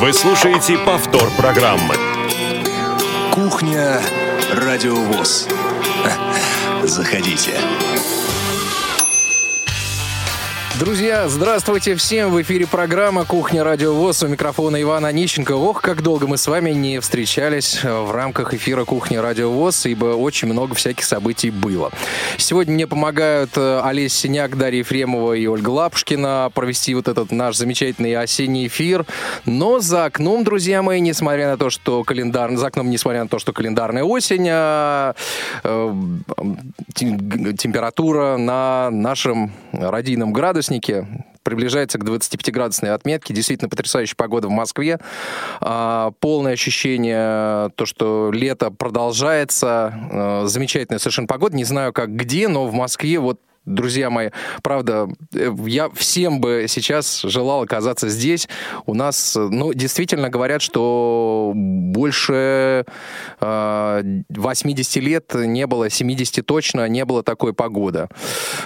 Вы слушаете повтор программы. Кухня Радиовоз. Заходите. Друзья, здравствуйте всем! В эфире программа «Кухня Радио ВОЗ». У микрофона Ивана Онищенко. Ох, как долго мы с вами не встречались в рамках эфира «Кухни Радио ВОЗ», ибо очень много всяких событий было. Сегодня мне помогают э, Олесь Синяк, Дарья Ефремова и Ольга Лапушкина провести вот этот наш замечательный осенний эфир. Но за окном, друзья мои, несмотря на то, что календар... За окном, несмотря на то, что календарная осень, а, э, температура на нашем родийном градусе градуснике, приближается к 25-градусной отметке. Действительно потрясающая погода в Москве. А, полное ощущение, то, что лето продолжается. А, замечательная совершенно погода. Не знаю, как где, но в Москве вот друзья мои, правда, э, я всем бы сейчас желал оказаться здесь. У нас, ну, действительно говорят, что больше э, 80 лет не было, 70 точно не было такой погоды.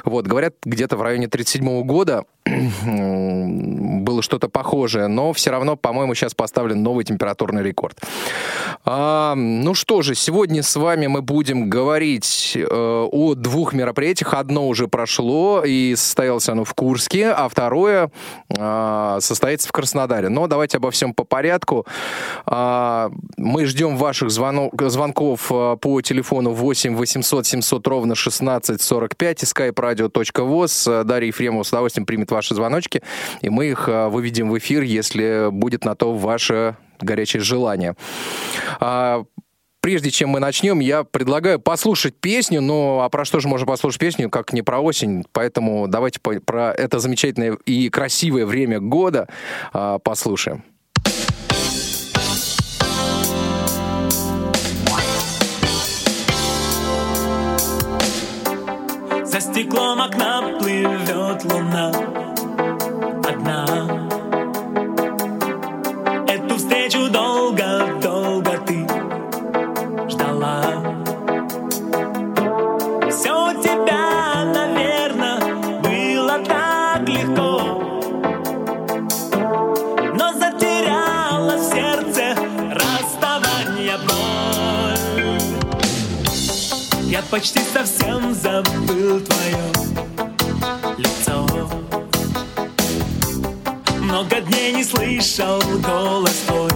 Вот, говорят, где-то в районе 37 года было что-то похожее, но все равно, по-моему, сейчас поставлен новый температурный рекорд. А, ну что же, сегодня с вами мы будем говорить э, о двух мероприятиях. Одно уже прошло, и состоялось оно в Курске, а второе э, состоится в Краснодаре. Но давайте обо всем по порядку. Э, мы ждем ваших звонок, звонков э, по телефону 8 800 700 ровно 16 45 и skype-radio.voz. Дарья Ефремова с удовольствием примет ваши звоночки, и мы их выведем в эфир, если будет на то ваше горячее желание. Прежде чем мы начнем, я предлагаю послушать песню, но а про что же можно послушать песню, как не про осень, поэтому давайте по, про это замечательное и красивое время года а, послушаем. За стеклом окна плывет луна почти совсем забыл твое лицо. Много дней не слышал голос твой,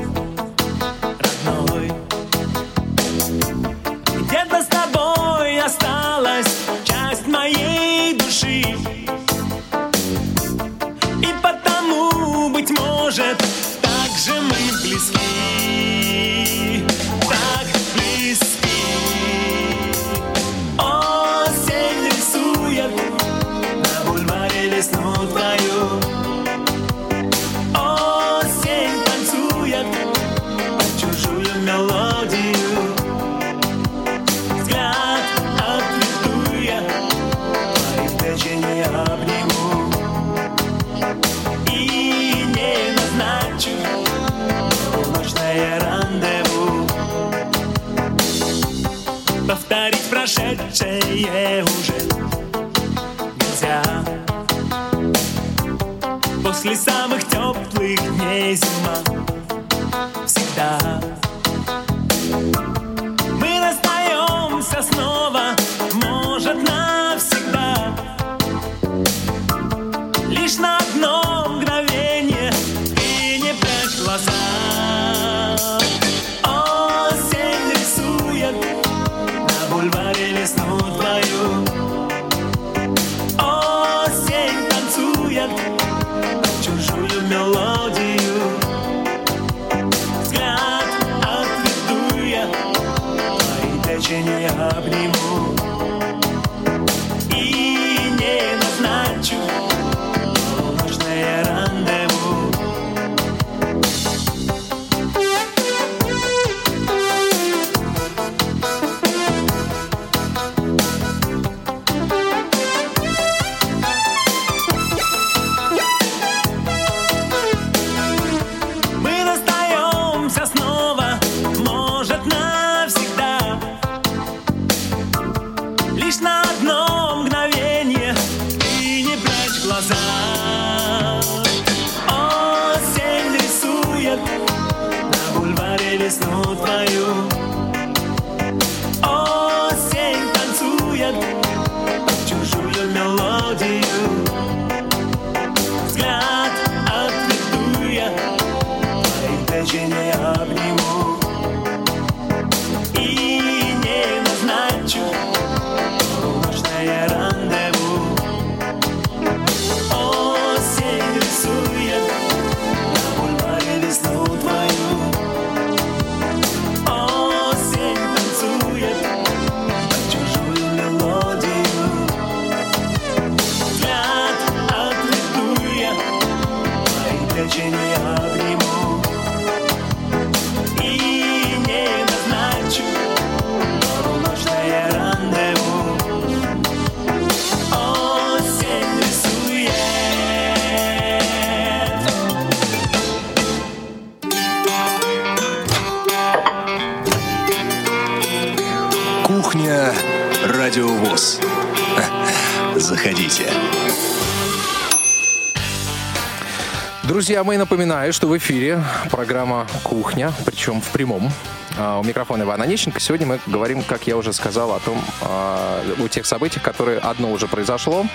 Друзья, мы напоминаю, что в эфире программа «Кухня», причем в прямом. А, У микрофона Ивана Онищенко. Сегодня мы говорим, как я уже сказал, о том, а, о тех событиях, которые одно уже произошло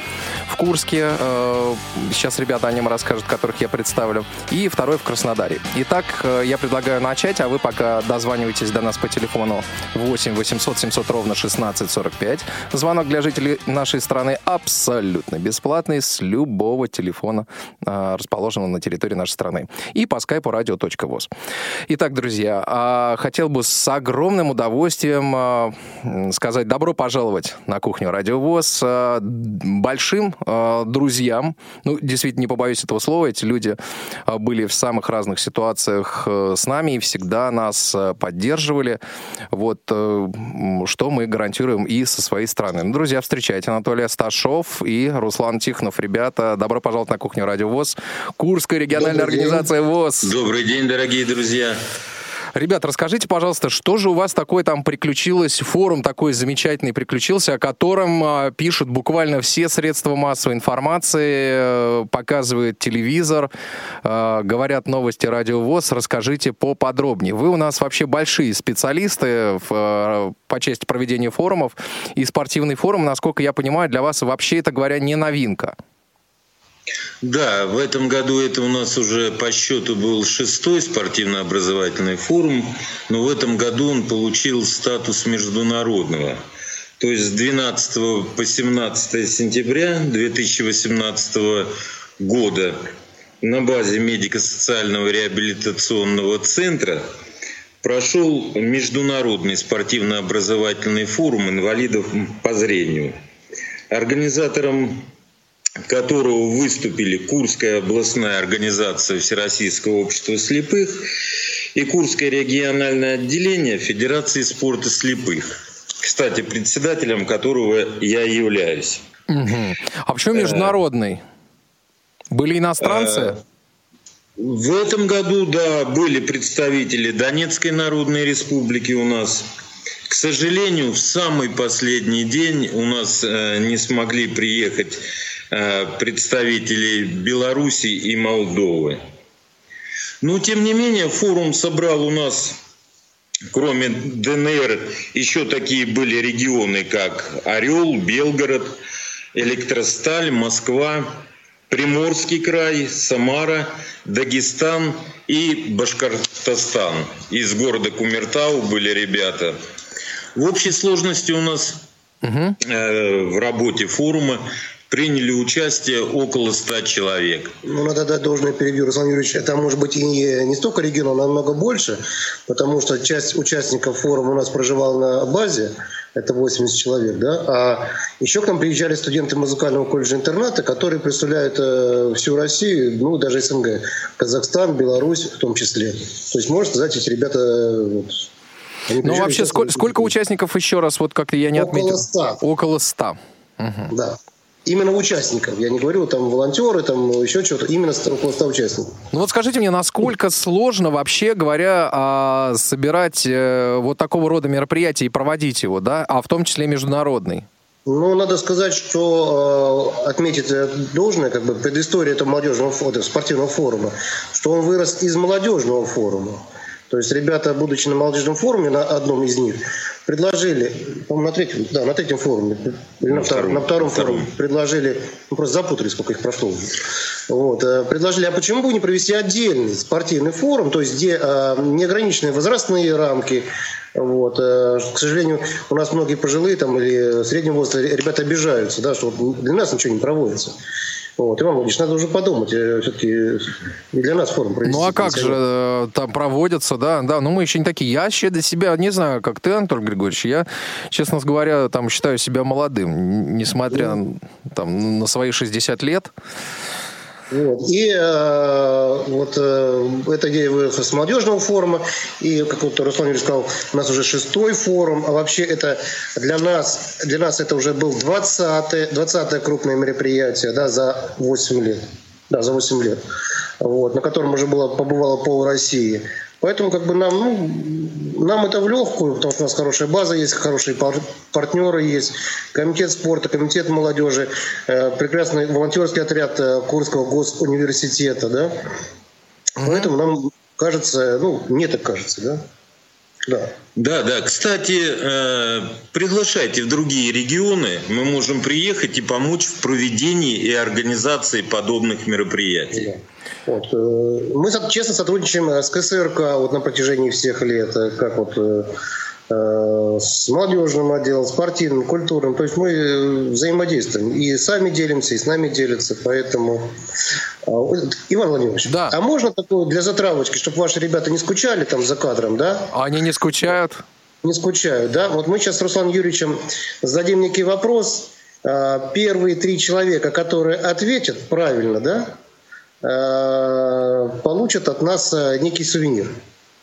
в Курске. А, Сейчас ребята о нем расскажут, которых я представлю. И второе в Краснодаре. Итак, э, я предлагаю начать, а вы пока дозваниваетесь до нас по телефону 8 800 700 ровно 16 45. Звонок для жителей нашей страны абсолютно бесплатный с любого телефона, а, расположенного на территории нашей страны. И по скайпу radio.voz. Итак, друзья, а, хотел бы с огромным удовольствием сказать добро пожаловать на кухню Радио ВОЗ большим друзьям. Ну, действительно, не побоюсь этого слова, эти люди а, были в самых разных ситуациях э, с нами и всегда нас э, поддерживали. Вот э, что мы гарантируем и со своей стороны. Ну, друзья, встречайте Анатолий Асташов и Руслан Тихонов. Ребята, добро пожаловать на кухню Радио ВОЗ. Курская региональная Добрый день. организация ВОЗ. Добрый день, дорогие друзья. Ребят, расскажите, пожалуйста, что же у вас такое там приключилось, форум такой замечательный приключился, о котором а, пишут буквально все средства массовой информации, э, показывает телевизор, э, говорят новости Радио ВОЗ. Расскажите поподробнее. Вы у нас вообще большие специалисты в, э, по части проведения форумов, и спортивный форум, насколько я понимаю, для вас вообще, это говоря, не новинка. Да, в этом году это у нас уже по счету был шестой спортивно-образовательный форум, но в этом году он получил статус международного. То есть с 12 по 17 сентября 2018 года на базе медико-социального реабилитационного центра прошел международный спортивно-образовательный форум инвалидов по зрению. Организатором которого выступили Курская областная организация Всероссийского общества слепых и Курское региональное отделение Федерации спорта слепых, кстати, председателем которого я являюсь. Мгм. А почему международный? Были иностранцы? В этом году, да, были представители Донецкой Народной Республики у нас. К сожалению, в самый последний день у нас э, не смогли приехать э, представители Беларуси и Молдовы. Но, тем не менее, форум собрал у нас, кроме ДНР, еще такие были регионы, как Орел, Белгород, Электросталь, Москва, Приморский край, Самара, Дагестан и Башкортостан. Из города Кумертау были ребята. В общей сложности у нас э, в работе форума приняли участие около 100 человек. Ну, надо дать должное перебью, Руслан Юрьевич. Это может быть и не столько региона, а намного больше, потому что часть участников форума у нас проживала на базе, это 80 человек, да, а еще к нам приезжали студенты музыкального колледжа интерната, которые представляют э, всю Россию, ну, даже СНГ, Казахстан, Беларусь в том числе. То есть, можно сказать, эти ребята... э, Вот, они Ну, вообще, сколько, сколько участников еще раз, вот как-то я не Около отметил? 100. Около ста. Да. Именно участников. Я не говорю там волонтеры, там еще что-то. Именно 100 участников. Ну вот скажите мне, насколько сложно вообще говоря а, собирать э, вот такого рода мероприятия и проводить его, да, а в том числе международный? Ну, надо сказать, что э, отметить э, должное, как бы предыстория этого молодежного этого спортивного форума, что он вырос из молодежного форума. То есть ребята, будучи на молодежном форуме, на одном из них, предложили, по-моему, на третьем, да, на третьем форуме, или на, втором, на втором форуме, предложили, ну, просто запутали, сколько их прошло. Вот, э, предложили, а почему бы не провести отдельный спортивный форум, то есть где э, неограниченные возрастные рамки, вот. э, К сожалению, у нас многие пожилые там, или среднего возраста ребята обижаются, да, что для нас ничего не проводится. Вот. Иван Владимирович, надо уже подумать, все-таки и для нас форум провести. Ну а как же э, там проводятся, да, да, ну мы еще не такие. Я вообще для себя, не знаю, как ты, Анатолий Григорьевич, я, честно говоря, там считаю себя молодым, несмотря там, на свои 60 лет. И э, вот э, идея выросла с молодежного форума, и, как вот Руслан Юрьевич сказал, у нас уже шестой форум, а вообще это для нас, для нас это уже был 20-е, 20 крупное мероприятие да, за 8 лет. Да, за 8 лет. Вот, на котором уже было, побывало пол России. Поэтому как бы нам, ну, нам это в легкую, потому что у нас хорошая база есть, хорошие партнеры есть, комитет спорта, комитет молодежи, э, прекрасный волонтерский отряд э, Курского госуниверситета, да. Поэтому нам кажется, ну, мне так кажется, да. Да. Да, да. Кстати, э, приглашайте в другие регионы. Мы можем приехать и помочь в проведении и организации подобных мероприятий. Да. Вот. Э, мы честно сотрудничаем с КСРК вот на протяжении всех лет, э, как вот э, с молодежным отделом, спортивным, культурным. То есть мы взаимодействуем. И сами делимся, и с нами делятся. Поэтому... Иван Владимирович, да. а можно такое для затравочки, чтобы ваши ребята не скучали там за кадром, да? Они не скучают? Не скучают, да? Вот мы сейчас с Русланом Юрьевичем зададим некий вопрос. Первые три человека, которые ответят правильно, да, Э, получат от нас э, некий сувенир.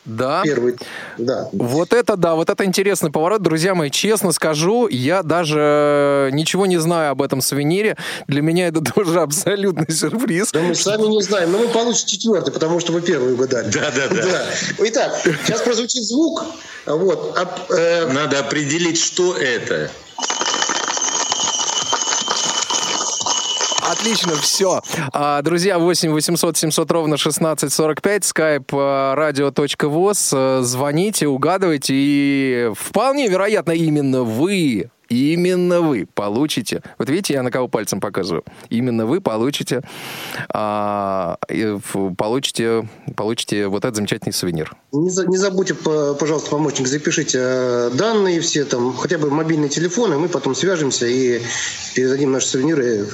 Да. Первый, да. Вот это да, вот это интересный поворот. Друзья мои, честно скажу, я даже ничего не знаю об этом сувенире. Для меня это тоже абсолютный сюрприз. Да мы сами не знаем, но мы получим четвертый, потому что вы первый угадали. Да, да, да. да. Итак, сейчас прозвучит звук. Вот, э... Надо определить, что это. Отлично, все. А, друзья, 8 800 700 ровно 16 45, skype radio.voz. Э, звоните, угадывайте, и вполне вероятно именно вы Именно вы получите, вот видите, я на кого пальцем показываю, именно вы получите, а, получите, получите вот этот замечательный сувенир. Не, за, не забудьте, пожалуйста, помощник, запишите э, данные все, там, хотя бы мобильные телефоны, мы потом свяжемся и передадим наши сувениры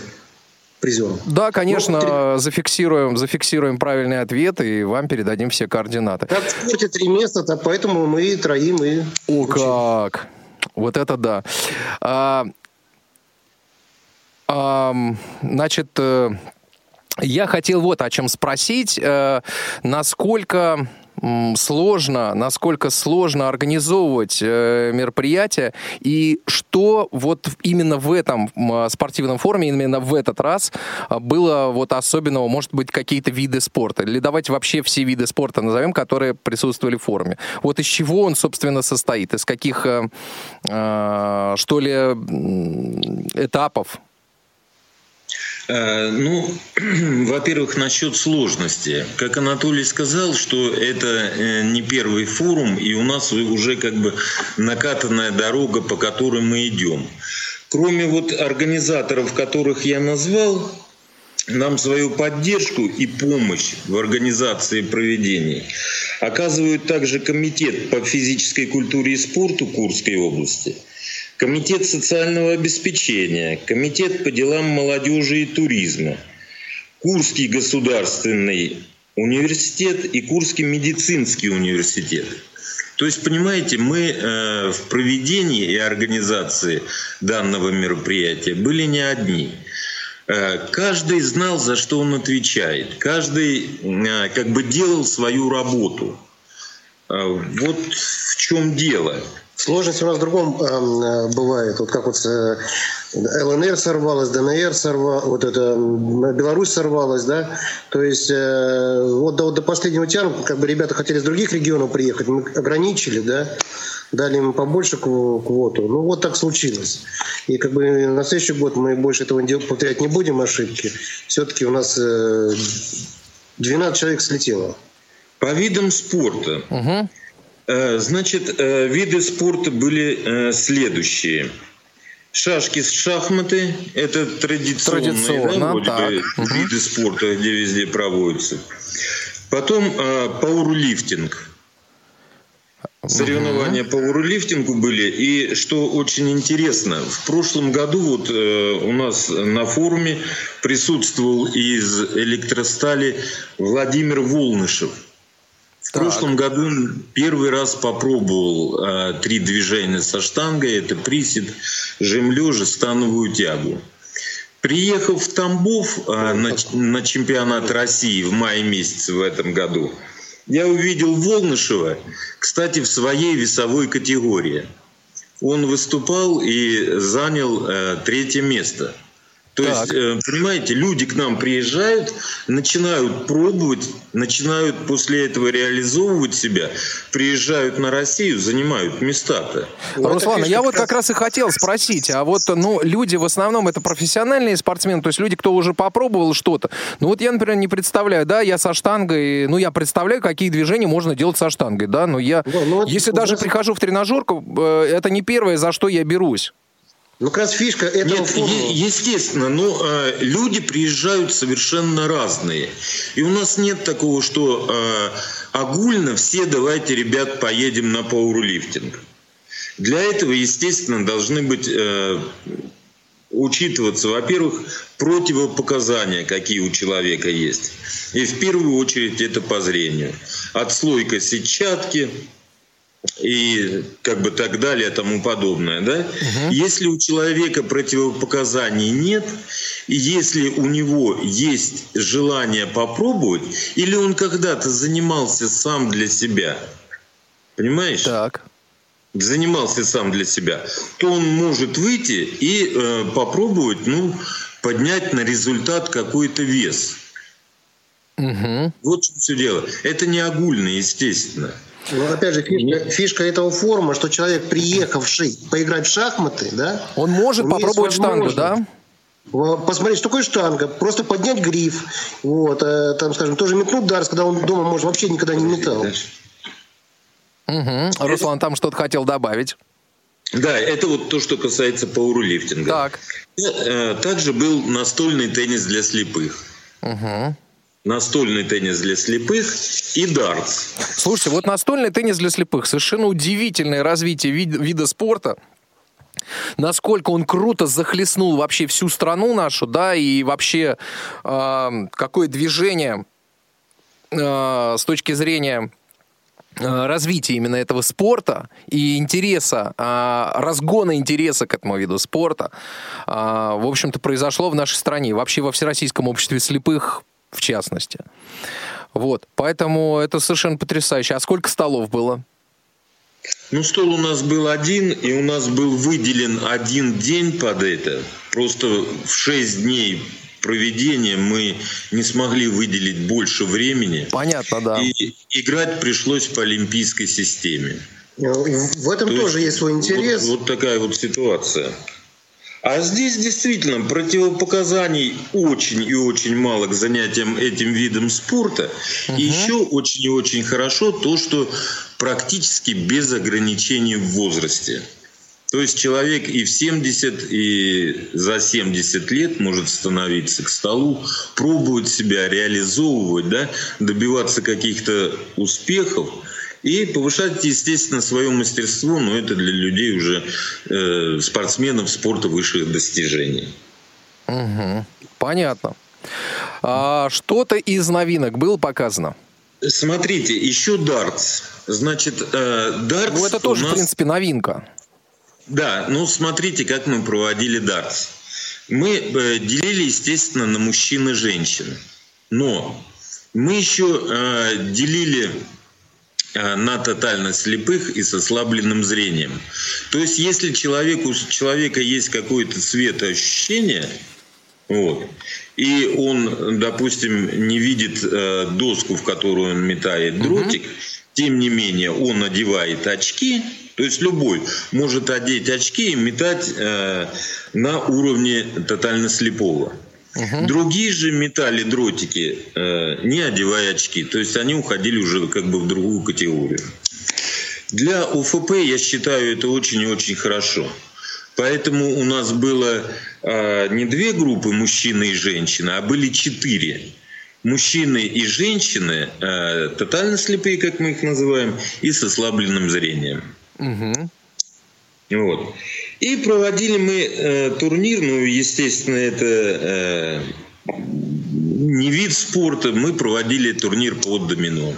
призером. Да, конечно, ну, зафиксируем, зафиксируем правильный ответ и вам передадим все координаты. В спорте три места, так поэтому мы троим и... О, учим. как! Вот это да. А, а, значит, э, я хотел вот о чем спросить. Э, насколько сложно, насколько сложно организовывать э, мероприятия и что вот именно в этом спортивном форуме, именно в этот раз а, было вот особенного, может быть, какие-то виды спорта, или давайте вообще все виды спорта назовем, которые присутствовали в форуме. Вот из чего он, собственно, состоит, из каких, э, э, что ли, этапов ну, во-первых, насчет сложности. Как Анатолий сказал, что это э, не первый форум, и у нас уже как бы накатанная дорога, по которой мы идем. Кроме вот организаторов, которых я назвал, нам свою поддержку и помощь в организации проведений оказывают также Комитет по физической культуре и спорту Курской области – Комитет социального обеспечения, Комитет по делам молодежи и туризма, Курский государственный университет и Курский медицинский университет. То есть, понимаете, мы э, в проведении и организации данного мероприятия были не одни. Э, каждый знал, за что он отвечает. Каждый э, как бы делал свою работу. Вот в чем дело. Сложность у нас в другом эм, э, бывает. Вот как вот э, ЛНР сорвалась, ДНР сорвалась, вот это Беларусь сорвалась, да. То есть э, вот до, до последнего тянут, как бы ребята хотели с других регионов приехать, мы ограничили, да, дали им побольше квоту. Ну вот так случилось. И как бы на следующий год мы больше этого повторять не будем ошибки. Все-таки у нас 12 человек слетело. По видам спорта. Угу. Э, значит, э, виды спорта были э, следующие. Шашки с шахматы – это традиционные Традиционно, да, вроде бы, виды спорта, где везде проводятся. Потом пауэрлифтинг. Соревнования угу. по пауэрлифтингу были. И что очень интересно, в прошлом году вот у нас на форуме присутствовал из электростали Владимир Волнышев – в так. прошлом году первый раз попробовал э, три движения со штангой. Это присед, жим лежа, становую тягу. Приехав в Тамбов э, на, на чемпионат России в мае месяце в этом году, я увидел Волнышева, кстати, в своей весовой категории. Он выступал и занял э, третье место – то так. есть, э, понимаете, люди к нам приезжают, начинают пробовать, начинают после этого реализовывать себя, приезжают на Россию, занимают места-то. Руслан, я вот как раз и хотел спросить, а вот, ну, люди в основном это профессиональные спортсмены, то есть люди, кто уже попробовал что-то. Ну вот я, например, не представляю, да, я со штангой, ну я представляю, какие движения можно делать со штангой, да, но я, ну, ну, если даже прихожу в тренажерку, э, это не первое, за что я берусь. Ну, как раз фишка этого Нет, форума. естественно, но ну, э, люди приезжают совершенно разные. И у нас нет такого, что э, огульно все давайте, ребят, поедем на пауэрлифтинг. Для этого, естественно, должны быть э, учитываться, во-первых, противопоказания, какие у человека есть. И в первую очередь это по зрению. Отслойка сетчатки, и как бы так далее, тому подобное, да? Угу. Если у человека противопоказаний нет, и если у него есть желание попробовать, или он когда-то занимался сам для себя, понимаешь? Так. Занимался сам для себя, то он может выйти и э, попробовать, ну, поднять на результат какой-то вес. Угу. Вот все дело. Это не огульно, естественно. Ну, опять же, фишка, фишка этого форума, что человек, приехавший поиграть в шахматы, да, он может попробовать штангу, да? Посмотреть, что такое штанга, просто поднять гриф, вот, э, там, скажем, тоже метнуть дарс, когда он дома, может, вообще никогда не метал. Угу. Руслан там что-то хотел добавить. Да, это вот то, что касается пауэрлифтинга. Так. Э, также был настольный теннис для слепых. Угу настольный теннис для слепых и дартс. Слушайте, вот настольный теннис для слепых совершенно удивительное развитие вид- вида спорта. Насколько он круто захлестнул вообще всю страну нашу, да, и вообще э, какое движение э, с точки зрения развития именно этого спорта и интереса, разгона интереса к этому виду спорта, в общем-то, произошло в нашей стране. Вообще во Всероссийском обществе слепых в частности. Вот, поэтому это совершенно потрясающе. А сколько столов было? Ну, стол у нас был один, и у нас был выделен один день под это. Просто в шесть дней проведения мы не смогли выделить больше времени. Понятно, да. И играть пришлось по олимпийской системе. В этом То тоже есть, есть свой интерес. Вот, вот такая вот ситуация. А здесь действительно противопоказаний очень и очень мало к занятиям этим видом спорта. Угу. И еще очень и очень хорошо то, что практически без ограничений в возрасте. То есть человек и в 70, и за 70 лет может становиться к столу, пробовать себя, реализовывать, да, добиваться каких-то успехов – и повышать, естественно, свое мастерство, но это для людей уже э, спортсменов спорта высших достижений. Угу. Понятно. А что-то из новинок было показано? Смотрите, еще дартс. Значит, э, дартс. Ну, это тоже, нас... в принципе, новинка. Да, ну смотрите, как мы проводили дартс. Мы э, делили, естественно, на мужчин и женщин. Но мы еще э, делили на тотально слепых и с ослабленным зрением. То есть, если человеку, у человека есть какое-то цветоощущение, вот, и он, допустим, не видит э, доску, в которую он метает дротик, угу. тем не менее он надевает очки, то есть любой может одеть очки и метать э, на уровне тотально слепого. Угу. Другие же метали дротики, э, не одевая очки. То есть они уходили уже как бы в другую категорию. Для УФП, я считаю, это очень и очень хорошо. Поэтому у нас было э, не две группы, мужчины и женщины, а были четыре. Мужчины и женщины, э, тотально слепые, как мы их называем, и с ослабленным зрением. Угу. Вот. И проводили мы э, турнир, ну, естественно, это э, не вид спорта, мы проводили турнир по домино.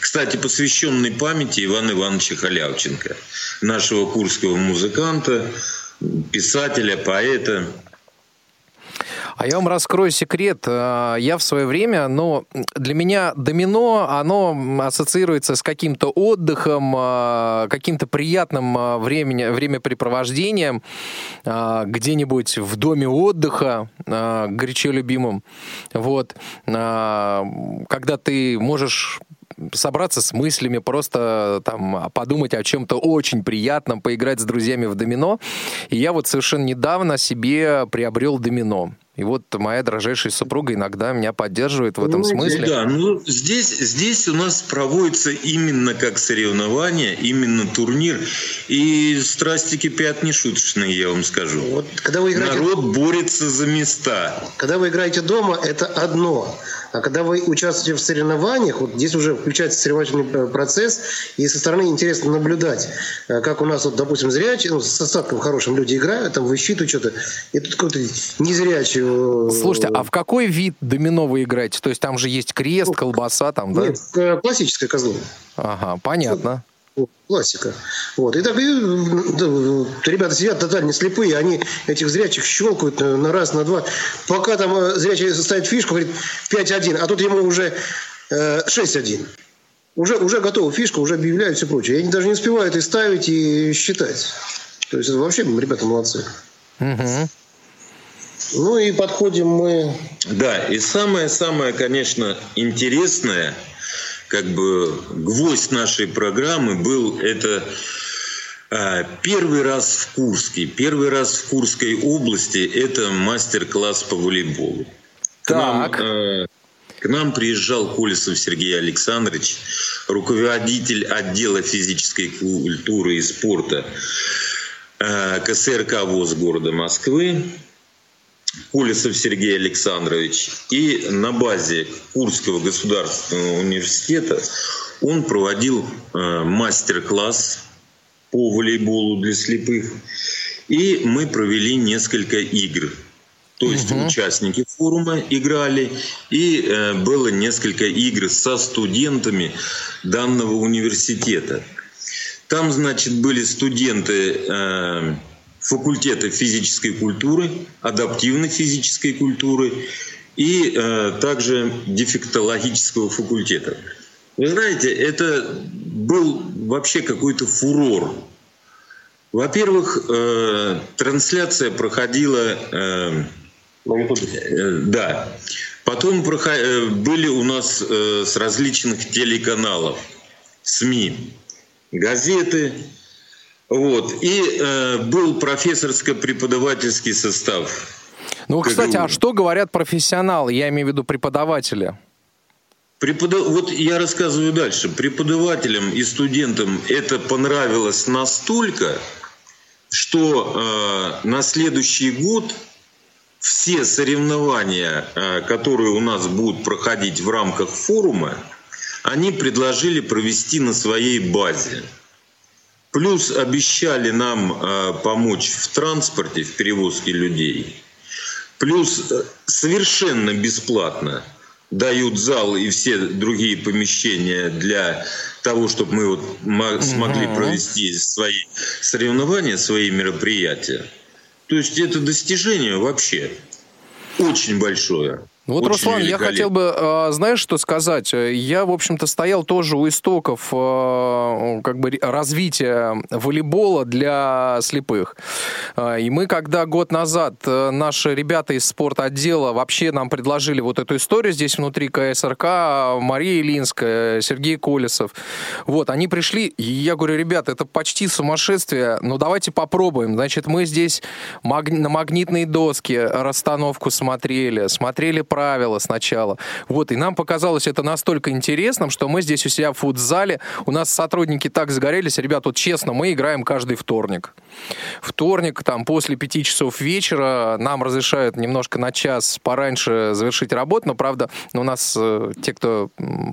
Кстати, посвященный памяти Ивана Ивановича Халявченко, нашего курского музыканта, писателя, поэта. А я вам раскрою секрет. А, Я в свое время, ну, для меня домино, оно ассоциируется с каким-то отдыхом, а, каким-то приятным а, времени, времяпрепровождением где-нибудь в доме отдыха, горячо любимым. Вот. Когда ты можешь собраться с мыслями, просто там подумать о чем-то очень приятном, поиграть с друзьями в домино. И я вот совершенно недавно себе приобрел домино. И вот моя дрожайшая супруга иногда меня поддерживает в этом смысле. Да, ну здесь, здесь у нас проводится именно как соревнование, именно турнир. И страсти кипят нешуточные, я вам скажу. Вот когда вы играете, Народ борется за места. когда вы играете дома, это одно. А когда вы участвуете в соревнованиях, вот здесь уже включается соревновательный э, процесс, и со стороны интересно наблюдать, э, как у нас, вот, допустим, зрячие, ну, с остатком хорошим люди играют, там высчитывают что-то, и тут какой-то незрячий... э, Слушайте, а в какой вид домино вы играете? То есть там же есть крест, колбаса там, да? Нет, э, классическое козло. Ага, понятно. Вот, Классика. Вот. И так и, ребята сидят тотально слепые, они этих зрячих щелкают на, на раз, на два. Пока там э, зрячий ставит фишку, говорит 5-1, а тут ему уже э, 6-1. Уже, уже готова фишка, уже объявляют все прочее. Они даже не успевают и ставить, и считать. То есть это вообще ребята молодцы. Мгм. Ну и подходим мы... Да, и самое-самое, конечно, интересное, как бы гвоздь нашей программы был это а, первый раз в Курске, первый раз в Курской области это мастер-класс по волейболу. К нам, Так. э, к нам приезжал Колесов Сергей Александрович, руководитель отдела физической культуры и спорта э, КСРК ВОЗ города Москвы. Колесов Сергей Александрович. И на базе Курского государственного университета он проводил э, мастер-класс по волейболу для слепых. И мы провели несколько игр. То есть участники форума играли, и э, было несколько игр со студентами данного университета. Там, значит, были студенты э, факультета физической культуры, адаптивной физической культуры и э, также дефектологического факультета. Вы знаете, это был вообще какой-то фурор. Во-первых, э, трансляция проходила э, Э, Да. Потом э, были у нас э, с различных телеканалов, СМИ, газеты. Вот. И э, был профессорско-преподавательский состав. Ну, кстати, КГУ. а что говорят профессионалы? Я имею в виду преподаватели. Препода- Вот я рассказываю дальше. Преподавателям и студентам это понравилось настолько, что э, на следующий год все соревнования, э, которые у нас будут проходить в рамках форума, они предложили провести на своей базе. Плюс обещали нам э, помочь в транспорте, в перевозке людей. Плюс э, совершенно бесплатно дают зал и все другие помещения для того, чтобы мы вот мо- смогли провести свои соревнования, свои мероприятия. То есть это достижение вообще очень большое. Ну Вот, Очень Руслан, я хотел бы, э, знаешь, что сказать? Я, в общем-то, стоял тоже у истоков э, как бы развития волейбола для слепых. Э, И мы, когда год назад э, наши ребята из спортотдела вообще нам предложили вот эту историю здесь внутри КСРК, Мария Илинская, Сергей Колесов, вот, они пришли, и я говорю, ребята, это почти сумасшествие, но давайте попробуем. Значит, мы здесь маг- на магнитной доске расстановку смотрели, смотрели правила сначала. Вот, и нам показалось это настолько интересным, что мы здесь у себя в футзале, у нас сотрудники так загорелись, ребят, вот честно, мы играем каждый вторник. Вторник, там, после пяти часов вечера нам разрешают немножко на час пораньше завершить работу, но, правда, у нас э, те, кто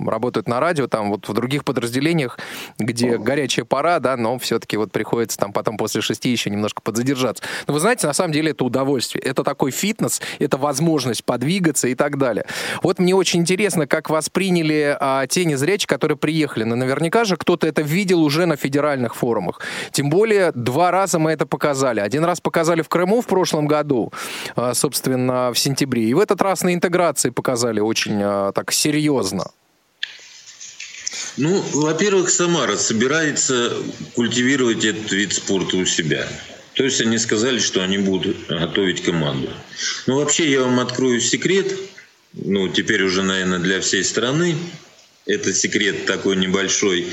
работают на радио, там, вот в других подразделениях, где горячая пора, да, но все-таки вот приходится там потом после шести еще немножко подзадержаться. Но вы знаете, на самом деле это удовольствие. Это такой фитнес, это возможность подвигаться, и так далее. Вот мне очень интересно, как восприняли а, те незрячие, которые приехали. Но наверняка же кто-то это видел уже на федеральных форумах. Тем более, два раза мы это показали. Один раз показали в Крыму в прошлом году, а, собственно, в сентябре. И в этот раз на интеграции показали очень а, так серьезно. Ну, во-первых, Самара собирается культивировать этот вид спорта у себя. То есть они сказали, что они будут готовить команду. Ну, вообще, я вам открою секрет, ну, теперь уже, наверное, для всей страны, это секрет такой небольшой.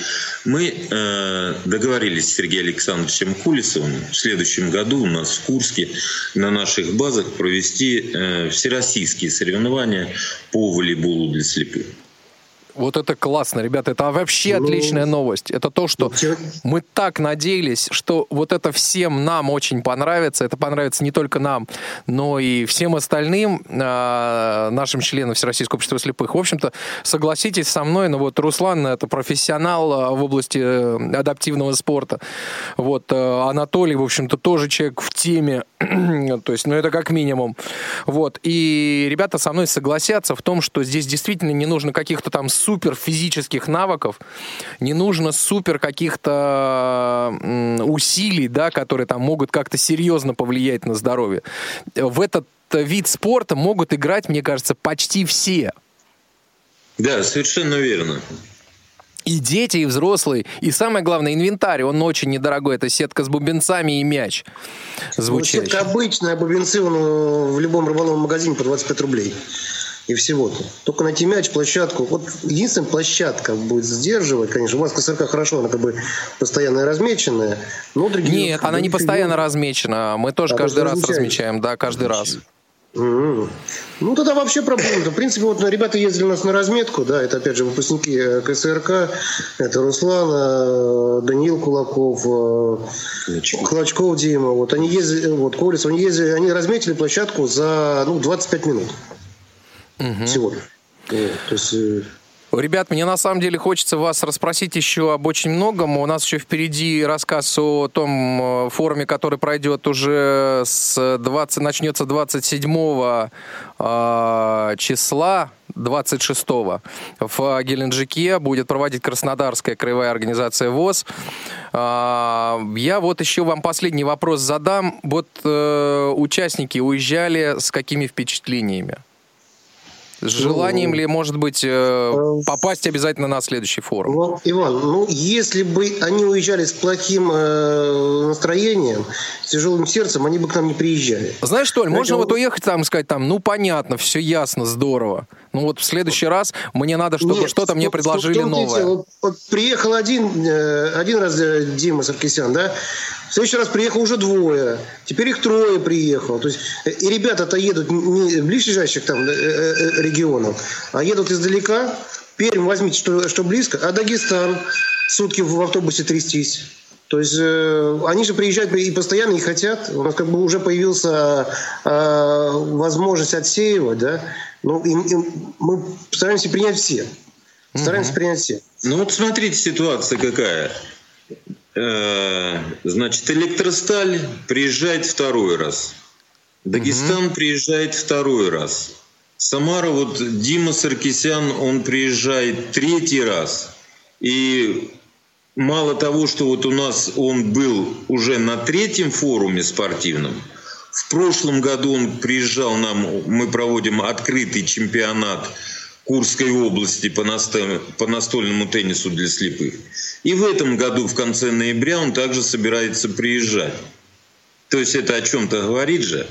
Мы э, договорились с Сергеем Александровичем Кулисовым в следующем году у нас в Курске на наших базах провести э, всероссийские соревнования по волейболу для слепых. Вот это классно, ребята, это вообще ну, отличная новость. Это то, что ну, мы так надеялись, что вот это всем нам очень понравится. Это понравится не только нам, но и всем остальным э, нашим членам Всероссийского общества слепых. В общем-то, согласитесь со мной, но вот Руслан это профессионал а, в области э, адаптивного спорта. Вот э, Анатолий, в общем-то, тоже человек в теме. то есть, ну это как минимум. Вот. И ребята со мной согласятся в том, что здесь действительно не нужно каких-то там супер физических навыков, не нужно супер каких-то усилий, да, которые там могут как-то серьезно повлиять на здоровье. В этот вид спорта могут играть, мне кажется, почти все. Да, совершенно верно. И дети, и взрослые. И самое главное, инвентарь. Он очень недорогой. Это сетка с бубенцами и мяч. Звучащий. Ну, сетка обычная, бубенцы он в любом рыболовном магазине по 25 рублей и всего-то. Только найти мяч, площадку. Вот единственная площадка будет сдерживать, конечно. У вас КСРК хорошо, она как бы постоянно размеченная. Но другие, Нет, она не постоянно размечена. Мы тоже а каждый раз размечаем, да, каждый раз. Mm-hmm. Ну, тогда вообще проблема. В принципе, вот ребята ездили у нас на разметку, да, это опять же выпускники э, КСРК, это Руслан, э, Даниил Кулаков, Клочков, Клочков Дима, вот они ездили, вот Колесов, они ездили, они разметили площадку за ну, 25 минут угу. сегодня. Вот, то есть э, Ребят, мне на самом деле хочется вас расспросить еще об очень многом. У нас еще впереди рассказ о том э, форуме, который пройдет уже с 20, начнется 27 э, числа, 26 в Геленджике будет проводить Краснодарская краевая организация ВОЗ. А, я вот еще вам последний вопрос задам. Вот э, участники уезжали с какими впечатлениями? С желанием ну, ли, может быть, э, э, попасть обязательно на следующий форум? Ну, Иван, ну, если бы они уезжали с плохим э, настроением, с тяжелым сердцем, они бы к нам не приезжали. Знаешь что, Поэтому... можно вот уехать там и сказать, там, ну, понятно, все ясно, здорово. Ну, вот в следующий раз мне надо, чтобы что-то мне предложили новое. Вот, вот приехал один, э, один раз Дима Саркисян, да, в следующий раз приехал уже двое. Теперь их трое приехало. То есть, и ребята-то едут не ближайших там э, э, регионов, а едут издалека. Пермь возьмите, что, что близко, а Дагестан сутки в автобусе трястись. То есть э, они же приезжают и постоянно и хотят. У нас как бы уже появился э, возможность отсеивать, да. Ну, и, и мы стараемся принять все. Стараемся угу. принять все. Ну вот смотрите, ситуация какая. Э, значит, электросталь приезжает второй раз. Дагестан угу. приезжает второй раз. Самара, вот Дима Саркисян, он приезжает третий раз. И мало того, что вот у нас он был уже на третьем форуме спортивном, в прошлом году он приезжал нам, мы проводим открытый чемпионат Курской области по, настольному теннису для слепых. И в этом году, в конце ноября, он также собирается приезжать. То есть это о чем-то говорит же.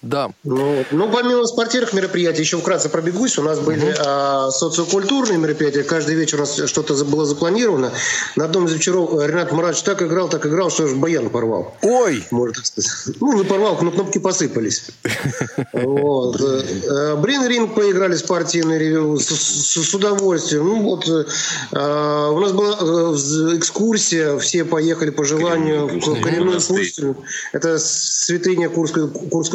Да. Ну, ну, помимо спортивных мероприятий, еще вкратце пробегусь. У нас были угу. а, социокультурные мероприятия. Каждый вечер у нас что-то было запланировано. На одном из вечеров Ренат Марадович так играл, так играл, что аж баян порвал. Ой! Может сказать. Ну, не порвал, но кнопки посыпались. Вот. Э, Брин-ринг поиграли спортивные с удовольствием. Ну, вот э, у нас была э, экскурсия, все поехали по желанию в коренную экскурсию. Это святыня Курской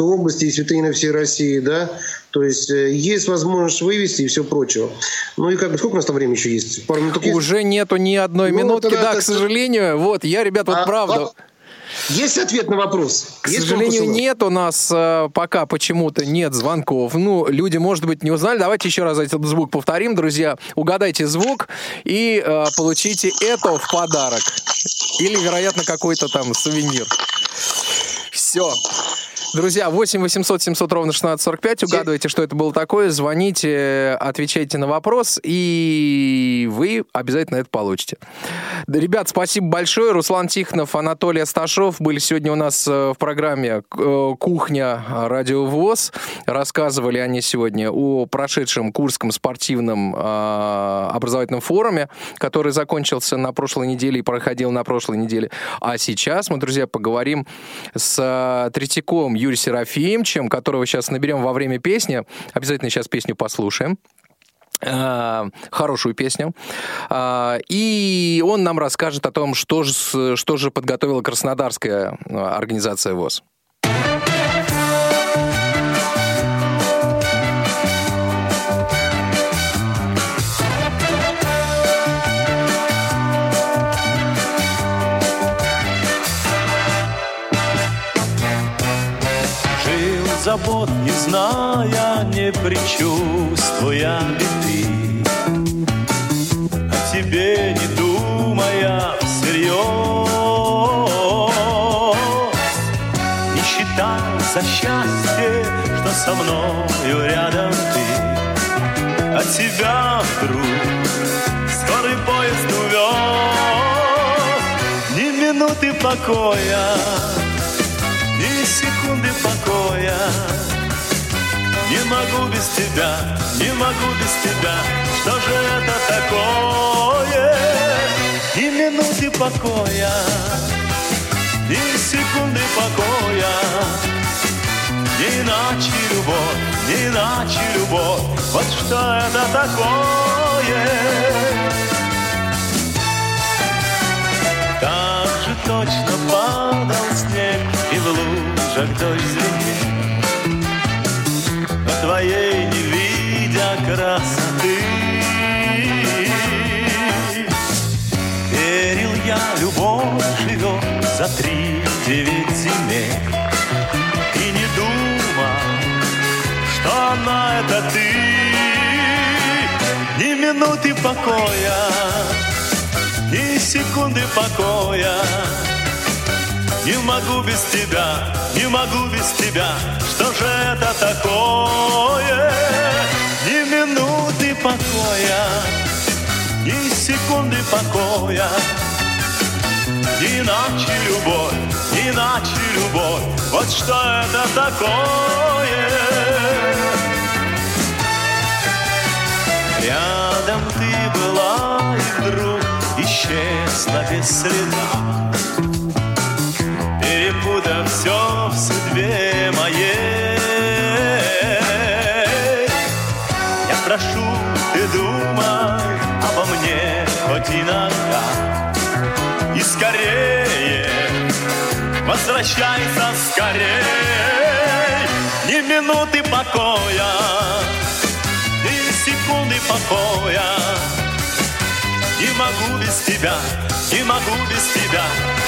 области области и святыни всей России, да, то есть э, есть возможность вывести и все прочее. Ну и как бы сколько у нас там времени еще есть? Пару минут есть? Уже нету ни одной ну, минутки, да, к сожалению. Вот, я, ребят, вот а, правда. А, Есть ответ на вопрос? К Есть сожалению, нет у нас э, пока почему-то нет звонков. Ну, люди, может быть, не узнали. Давайте еще раз этот звук повторим, друзья. Угадайте звук и э, получите это в подарок. Или, вероятно, какой-то там сувенир. Все. Друзья, 8 800 700 ровно 1645. Угадывайте, что это было такое. Звоните, отвечайте на вопрос, и вы обязательно это получите. Ребят, спасибо большое. Руслан Тихонов, Анатолий Асташов были сегодня у нас э, в программе э, «Кухня. Радио ВОЗ». Рассказывали они сегодня о прошедшем Курском спортивном э, образовательном форуме, который закончился на прошлой неделе и проходил на прошлой неделе. А сейчас мы, друзья, поговорим с э, Юрием Серафимовичем, которого сейчас наберем во время песни. Обязательно сейчас песню послушаем. Э, хорошую песню. Э, И он нам расскажет о том, что же, что же подготовила Краснодарская э, организация ВОЗ. Забот, не зная, не предчувствуя беды. О тебе не думая всерьез. Не считая за счастье, что со мною рядом ты. А тебя вдруг скорый поезд увез. Ни минуты покоя секунды покоя. Не могу без тебя, не могу без тебя. Что же это такое? Ни минуты покоя Ни секунды покоя. Не иначе любовь, не иначе любовь. Вот что это такое? Так же точно падал снег И в дождь звенел На твоей не видя красоты. Верил я, любовь живет за три девять земель. И не думал, что она это ты. Ни минуты покоя ни секунды покоя Не могу без тебя, не могу без тебя Что же это такое? Ни минуты покоя Ни секунды покоя иначе любовь, иначе любовь Вот что это такое? Рядом ты была и вдруг исчезла без следа все в судьбе моей. Я прошу, ты думай обо мне хоть иногда. И скорее возвращайся скорее Ни минуты покоя ни секунды покоя. Не могу без тебя, не могу без тебя.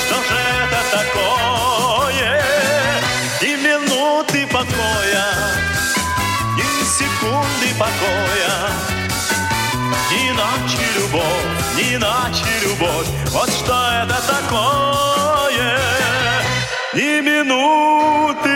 Что же это такое? Ни минуты покоя Ни секунды покоя. Иначе любовь, иначе любовь Вот что это такое. Ни минуты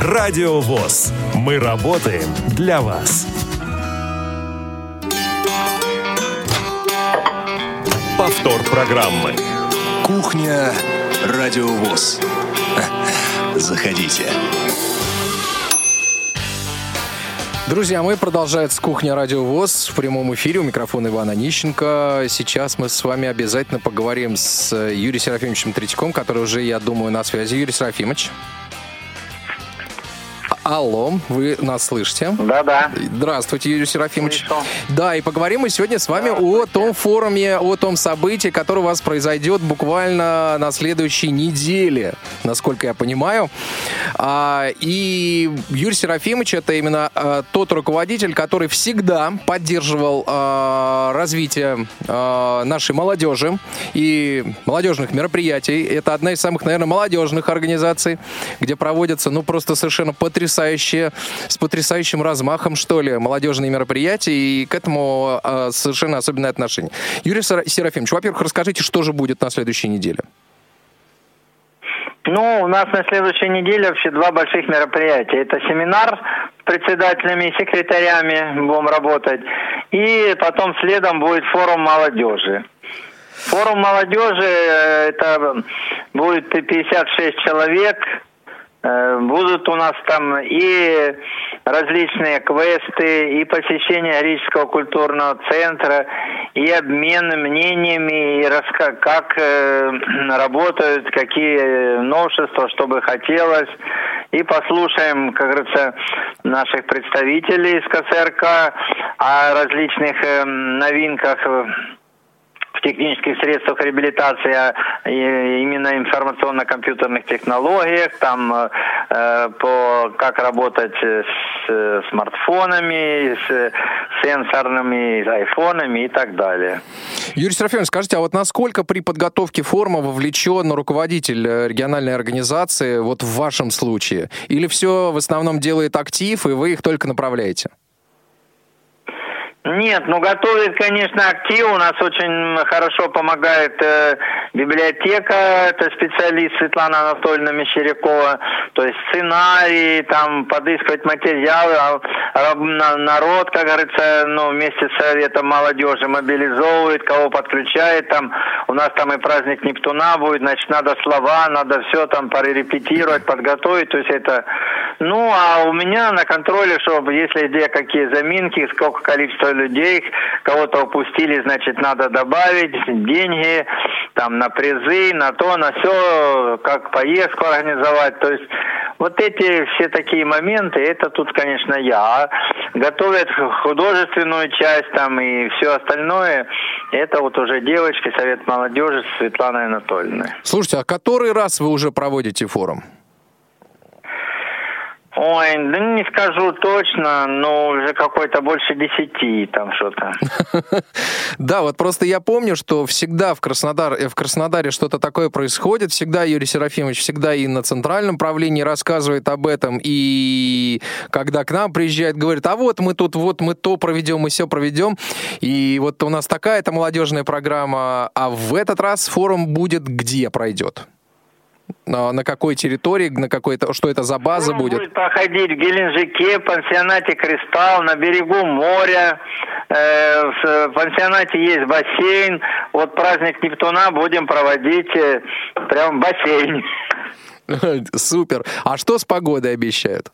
Радиовоз, Мы работаем для вас. Повтор программы. Кухня Радиовоз. Заходите. Друзья Мы продолжаем с «Кухня Радио ВОЗ» в прямом эфире. У микрофона Ивана Нищенко. Сейчас мы с вами обязательно поговорим с Юрием Серафимовичем Третьяком, который уже, я думаю, на связи. Юрий Серафимович. Алло, вы нас слышите? Да-да. Здравствуйте, Юрий Серафимович. Слышу. Да, и поговорим мы сегодня с вами о том форуме, о том событии, которое у вас произойдет буквально на следующей неделе, насколько я понимаю. А, и Юрий Серафимович это именно а, тот руководитель, который всегда поддерживал а, развитие нашей молодежи и молодежных мероприятий. Это одна из самых, наверное, молодежных организаций, где проводятся, ну, просто совершенно потрясающие, с потрясающим размахом, что ли, молодежные мероприятия, и к этому а, совершенно особенное отношение. Юрий Сера- Серафимович, во-первых, расскажите, что же будет на следующей неделе? Ну, у нас на следующей неделе вообще два больших мероприятия. Это семинар с председателями и секретарями будем работать. И потом следом будет форум молодежи. Форум молодежи, э, это будет 56 человек. Э, Будут у нас там и различные квесты, и посещение Рижского культурного центра, и обмен мнениями, и раска- как э, работают, какие новшества, что бы хотелось. И послушаем, как говорится, наших представителей из КСРК о различных э, новинках э, в технических средствах реабилитации, а именно информационно-компьютерных технологиях, там э, э, по как работать с э, смартфонами, с сенсорными с айфонами и так далее. Юрий Серафимович, скажите, а вот насколько при подготовке форума вовлечен руководитель э, региональной организации, вот в вашем случае? Или все в основном делает актив, и вы их только направляете? Нет, ну готовит, конечно, актив. У нас очень хорошо помогает э, библиотека, это специалист Светлана Анатольевна Мещерякова. То есть сценарий, там подыскивать материалы, а, а, на- народ, как говорится, ну вместе с Советом молодежи мобилизовывает, кого подключает. Там у нас там и праздник Нептуна будет, значит, надо слова, надо все там порепетировать, подготовить. То есть это, ну, а у меня на контроле, чтобы если где какие заминки, сколько количество людей, кого-то упустили, значит, надо добавить деньги, там, на призы, на то, на все, как поездку организовать. То есть вот эти все такие моменты, это тут, конечно, я. А готовят художественную часть там и все остальное, это вот уже девочки, Совет молодежи с Светланой Анатольевной. Слушайте, а который раз вы уже проводите форум? Ой, да не скажу точно, но уже какой-то больше десяти там что-то. Да, вот просто я помню, что всегда в, Краснодар, э, в Краснодаре что-то такое происходит. Всегда Юрий Серафимович, всегда и на центральном правлении рассказывает об этом. И когда к нам приезжает, говорит, а вот мы тут, вот мы то проведем, мы все проведем. И вот у нас такая-то молодежная программа. А в этот раз форум будет где пройдет? На какой территории, на какой-то, что это за база Форум будет? будет проходить в Геленджике, в пансионате «Кристалл», на берегу моря. Э, в пансионате есть бассейн. Вот праздник Нептуна будем проводить э, прям в бассейне. Супер. А что с погодой обещают?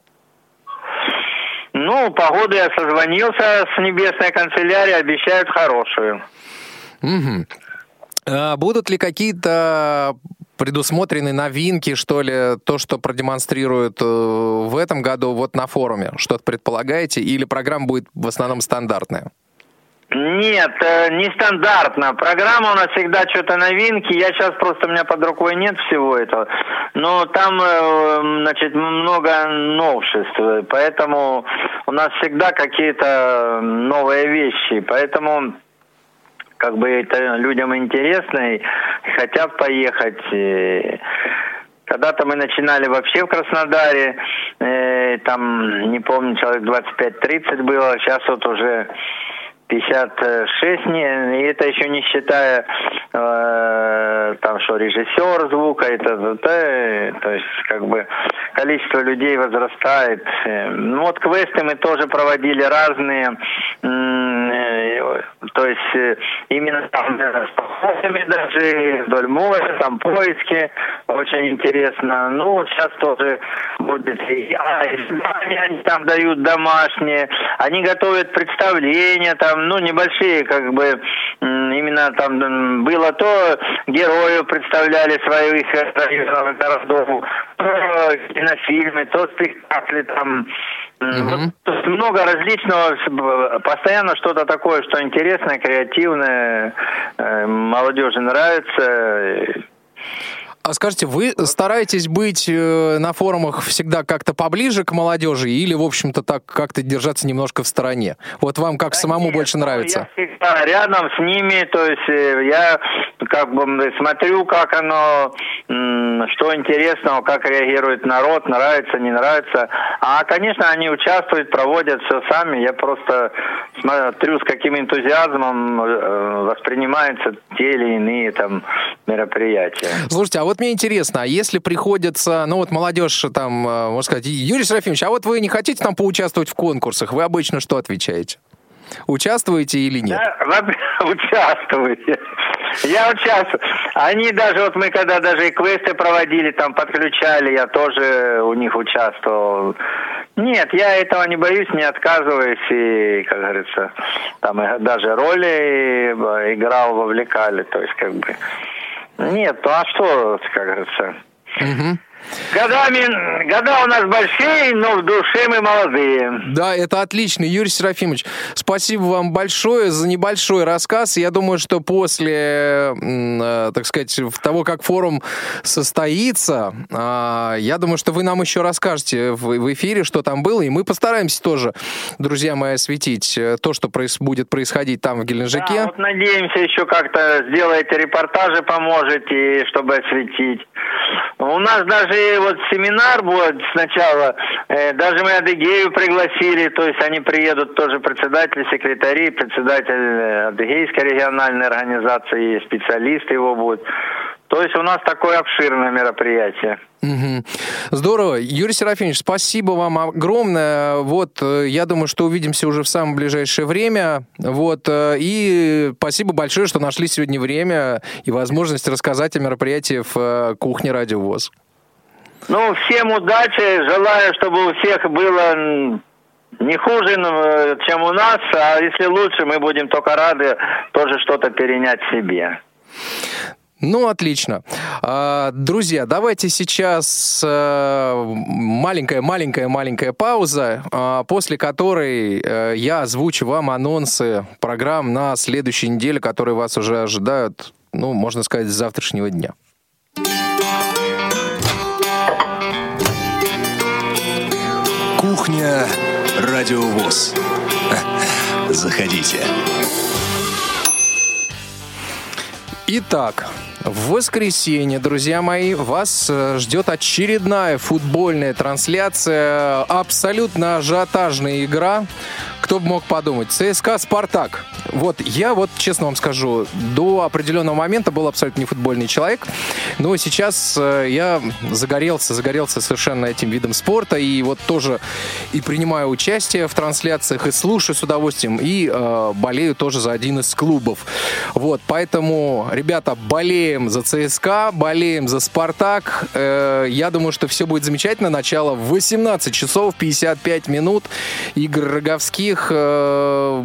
Ну, погоду я созвонился с небесной канцелярией, обещают хорошую. Мгм. А Будут ли какие-то предусмотрены новинки, что ли, то, что продемонстрируют э, в этом году вот на форуме? Что-то предполагаете? Или программа будет в основном стандартная? Нет, э, нестандартно. Программа у нас всегда что-то новинки. Я сейчас просто, у меня под рукой нет всего этого. Но там, э, значит, много новшеств. Поэтому у нас всегда какие-то новые вещи. Поэтому как бы это людям интересно и хотят поехать. Когда-то мы начинали вообще в Краснодаре, э, там, не помню, человек 25-30 было, сейчас вот уже 56, не, это еще не считая э, там что режиссер звука, это, это, то есть как бы количество людей возрастает. Э, Ну вот квесты мы тоже проводили разные, э, то есть э, именно там с походами даже вдоль моря, там поиски, очень интересно. Ну, сейчас тоже будет а, они там дают домашние, они готовят представления там, ну, небольшие, как бы, именно там было то, героев представляли своих районов, городов, то кинофильмы, то спектакли там, Угу. Вот, много различного, постоянно что-то такое, что интересное, креативное, э, молодежи нравится. А скажите, вы стараетесь быть э, на форумах всегда как-то поближе к молодежи или, в общем-то, так как-то держаться немножко в стороне? Вот вам как да самому нет, больше ну, нравится? Я всегда рядом с ними, то есть э, я как бы смотрю, как оно, что интересного, как реагирует народ, нравится, не нравится. А, конечно, они участвуют, проводят все сами. Я просто смотрю, с каким энтузиазмом э, воспринимаются те или иные там мероприятия. Слушайте, а вот мне интересно, а если приходится, ну вот молодежь там, э, можно сказать, Юрий Серафимович, а вот вы не хотите там поучаствовать в конкурсах, вы обычно что отвечаете? Участвуете или нет? Да, участвуете. Я участвую. Они даже, вот мы когда даже и квесты проводили, там подключали, я тоже у них участвовал. Нет, я этого не боюсь, не отказываюсь, и, как говорится, там даже роли играл, вовлекали, то есть как бы... Нет, ну а что, как говорится... Угу. Годами, года у нас большие, но в душе мы молодые. Да, это отлично. Юрий Серафимович, спасибо вам большое за небольшой рассказ. Я думаю, что после, э, так сказать, того, как форум состоится, э, я думаю, что вы нам еще расскажете в эфире, что там было, и мы постараемся тоже, друзья мои, осветить э, то, что будет происходить там в Геленджике. Да, вот надеемся, еще как-то сделаете репортажи, поможете, чтобы осветить. У нас даже вот семинар будет сначала, э, даже мы Адыгею пригласили, то есть они приедут тоже председатели, секретари, председатель э, Адыгейской региональной организации, специалисты его будут. То есть у нас такое обширное мероприятие. Угу. Здорово. Юрий Серафимович, спасибо вам огромное. Вот, э, я думаю, что увидимся уже в самое ближайшее время. Вот, э, и спасибо большое, что нашли сегодня время и возможность рассказать о мероприятии в э, кухне Радио ВОЗ. Ну, всем удачи. Желаю, чтобы у всех было не хуже, чем у нас, а если лучше, мы будем только рады тоже что-то перенять себе. Ну, отлично. А, друзья, давайте сейчас маленькая-маленькая-маленькая э, пауза, а, после которой э, я озвучу вам анонсы программ на следующей неделе, которые вас уже ожидают, ну, можно сказать, с завтрашнего дня. Кухня Радиовоз. Заходите. Итак, в воскресенье, друзья мои, вас э, ждет очередная футбольная трансляция, абсолютно ажиотажная игра. Кто бы мог подумать? ЦСКА «Спартак». Вот, я вот, честно вам скажу, до определенного момента был абсолютно не футбольный человек, но сейчас э, я загорелся, загорелся совершенно этим видом спорта, и вот тоже и принимаю участие в трансляциях, и слушаю с удовольствием, и э, болею тоже за один из клубов. Вот, поэтому, ребята, болеем за ЦСКА, болеем за «Спартак». Э, я думаю, что все будет замечательно. Начало в 18 часов 55 минут. Игорь Роговских э,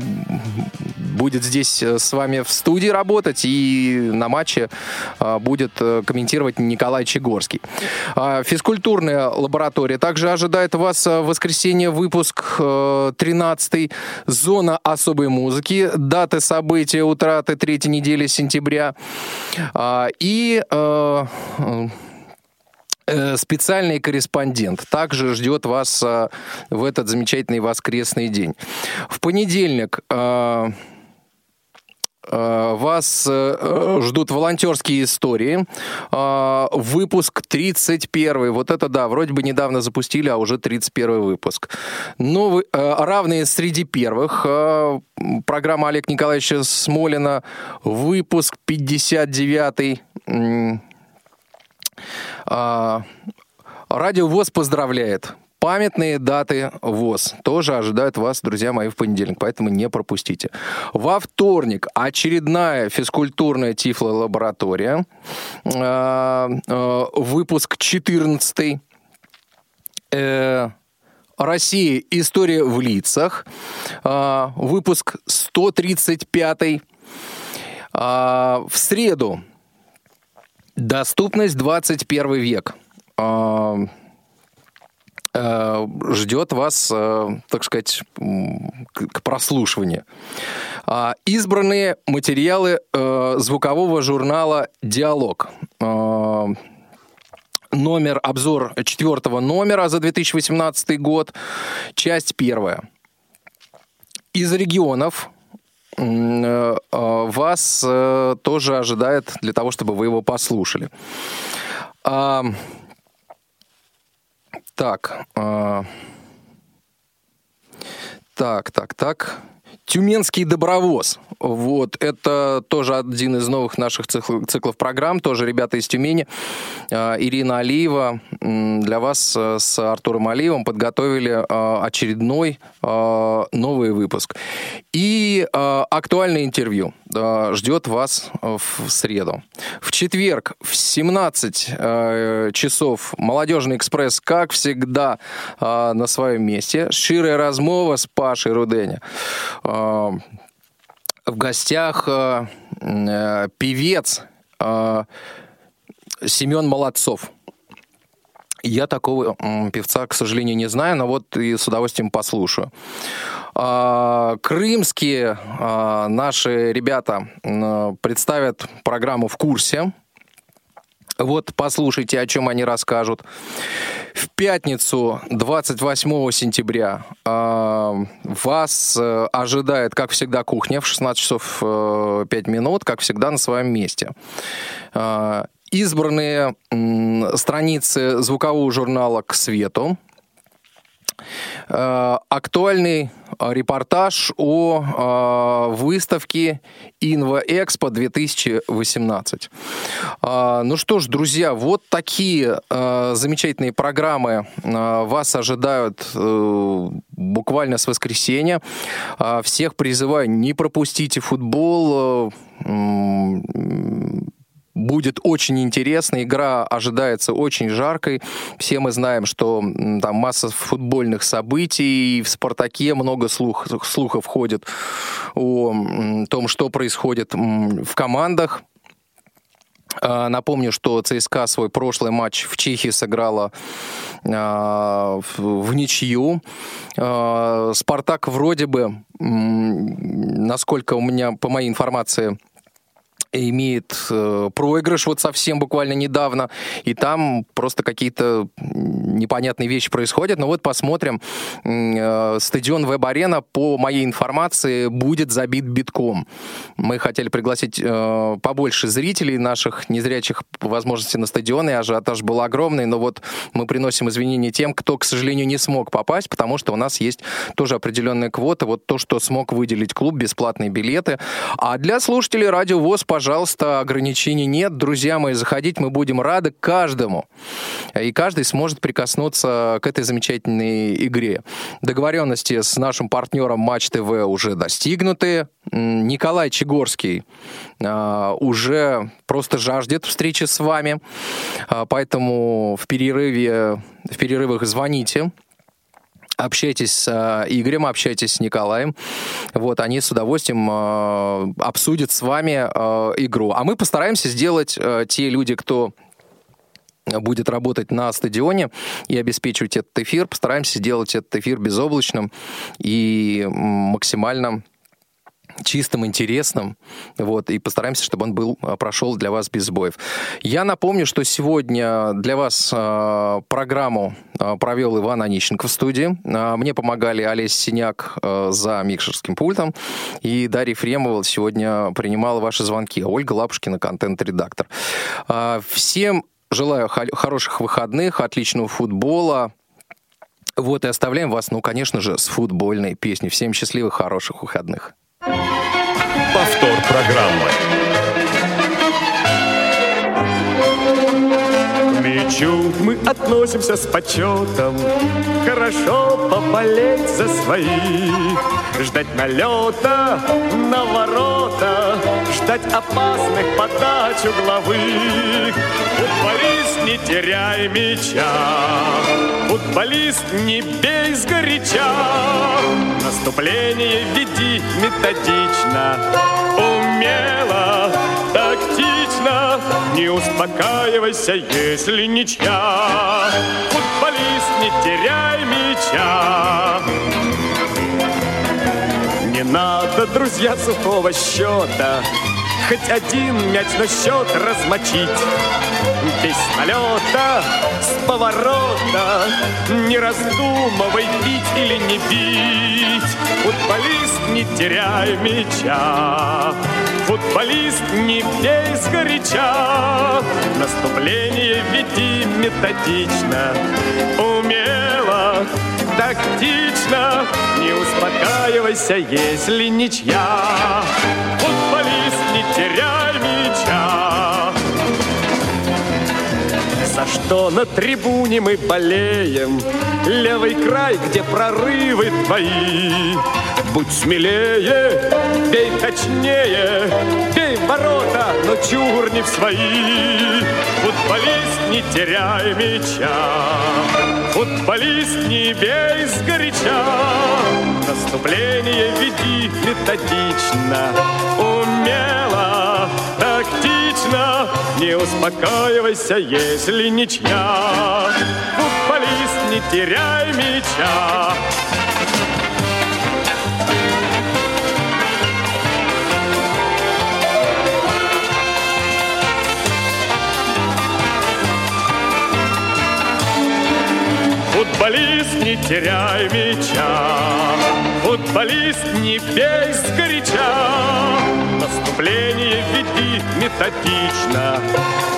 будет здесь э, с вами в студии работать и на матче э, будет э, комментировать Николай Чегорский. А, физкультурная лаборатория также ожидает вас в воскресенье выпуск 13 «Зона особой музыки», даты события утраты третьей недели сентября. А, и специальный корреспондент также ждет вас в этот замечательный воскресный день. В понедельник Э, вас э, ждут волонтерские истории. Э, выпуск 31. Вот это да, вроде бы недавно запустили, а уже 31 выпуск. Новый, равные среди первых. Программа Олег Николаевича Смолина. Выпуск 59. Радио ВОЗ поздравляет Памятные даты ВОЗ тоже ожидают вас, друзья мои, в понедельник, поэтому не пропустите. Во вторник очередная физкультурная тифлолаборатория, э, э, выпуск 14 э, Россия. История в лицах. Выпуск 135 а, в среду. Доступность 21 век. А, а, ждет вас, так сказать, к прослушиванию. Избранные материалы звукового журнала «Диалог» номер, обзор четвертого номера за 2018 год, часть первая. Из регионов Э, а, вас э, тоже ожидает для того, чтобы вы его послушали. А, так. А, так, так, так. Тюменский добровоз. Вот, это тоже один из новых наших циклов программ, тоже ребята из Тюмени. А, Ирина Алиева для вас э, с Артуром Алиевым подготовили а, очередной а, новый выпуск. И актуальное интервью ждет вас в среду. В четверг в 17 э, часов «Молодежный экспресс», как всегда, на своем месте. Ширая размова с Пашей Руденя в гостях э, э, певец э, Семен Молодцов. Я такого э, певца, к сожалению, не знаю, но вот и с удовольствием послушаю. Э, крымские э, наши ребята представят программу «В курсе». Вот послушайте, о чем они расскажут. В пятницу, 28 сентября, а, вас э, ожидает, как всегда, кухня в 16 часов 5 э, минут, как всегда, на своем месте. А, избранные страницы звукового журнала «К свету», актуальный репортаж о э, выставке Инва Экспо 2018. Э, ну что ж, друзья, вот такие замечательные программы вас ожидают буквально с воскресенья. Всех призываю, не пропустите футбол будет очень интересно. Игра ожидается очень жаркой. Все мы знаем, что там масса футбольных событий. В «Спартаке» много слух, слухов ходит о том, что происходит в командах. А, напомню, что ЦСКА свой прошлый матч в Чехии сыграла а, в ничью. А, Спартак вроде бы, насколько у меня, по моей информации, имеет э, проигрыш вот совсем буквально недавно, и там просто какие-то непонятные вещи происходят. Но вот посмотрим. Э, стадион Веб-арена, по моей информации, будет забит битком. Мы хотели пригласить э, побольше зрителей наших незрячих возможностей на стадион, и ажиотаж был огромный, но вот мы приносим извинения тем, кто, к сожалению, не смог попасть, потому что у нас есть тоже определенная квота, вот то, что смог выделить клуб, бесплатные билеты. А для слушателей Радио ВОЗ, пожалуйста, ограничений нет. Друзья мои, заходить мы будем рады каждому. И каждый сможет прикоснуться к этой замечательной игре. Договоренности с нашим партнером Матч ТВ уже достигнуты. Николай Чегорский а, уже просто жаждет встречи с вами. А, поэтому в перерыве, в перерывах звоните общайтесь с э, Игорем, общайтесь с Николаем. Вот, они с удовольствием э, обсудят с вами э, игру. А мы постараемся сделать те люди, кто будет работать на стадионе и обеспечивать этот эфир. Постараемся сделать этот эфир безоблачным и максимально чистым, интересным, вот, и постараемся, чтобы он был, а, прошел для вас без сбоев. Я напомню, что сегодня для вас э, программу э, провел Иван Онищенко в студии. Э, мне помогали Олесь Синяк э, за микшерским пультом, и Дарья Фремова сегодня принимала ваши звонки, Ольга Лапушкина, контент-редактор. Э, всем желаю хороших выходных, отличного футбола, вот и оставляем вас, ну, конечно же, с футбольной песней. Всем счастливых, хороших выходных. Повтор программы. мячу мы относимся с почетом. Хорошо поболеть за своих, ждать налета на ворота, ждать опасных подач угловых. Футболист, не теряй мяча, футболист, не бей сгоряча. Наступление веди методично, умело, тактично. Не успокаивайся, если ничья. Футболист, не теряй мяча. Не надо, друзья, сухого счета. Хоть один мяч на счет размочить. Без налета, с поворота, не раздумывай, бить или не бить. Футболист, не теряй мяча. Футболист, не бей сгоряча. Наступление веди методично, умело, тактично. Не успокаивайся, если ничья. Футболист, не теряй мяча. За что на трибуне мы болеем? Левый край, где прорывы твои. Будь смелее, бей точнее, бей в ворота, но чур не в свои. Футболист, не теряй мяча, футболист, не бей сгоряча. Наступление веди методично, умело, тактично. Не успокаивайся, если ничья. Футболист, не теряй мяча. Футболист, не теряй мяча, футболист, не бей сгоряча. Наступление веди методично,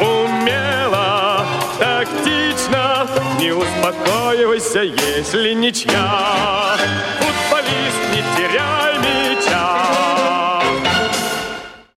умело, тактично. Не успокаивайся, если ничья. Футболист, не теряй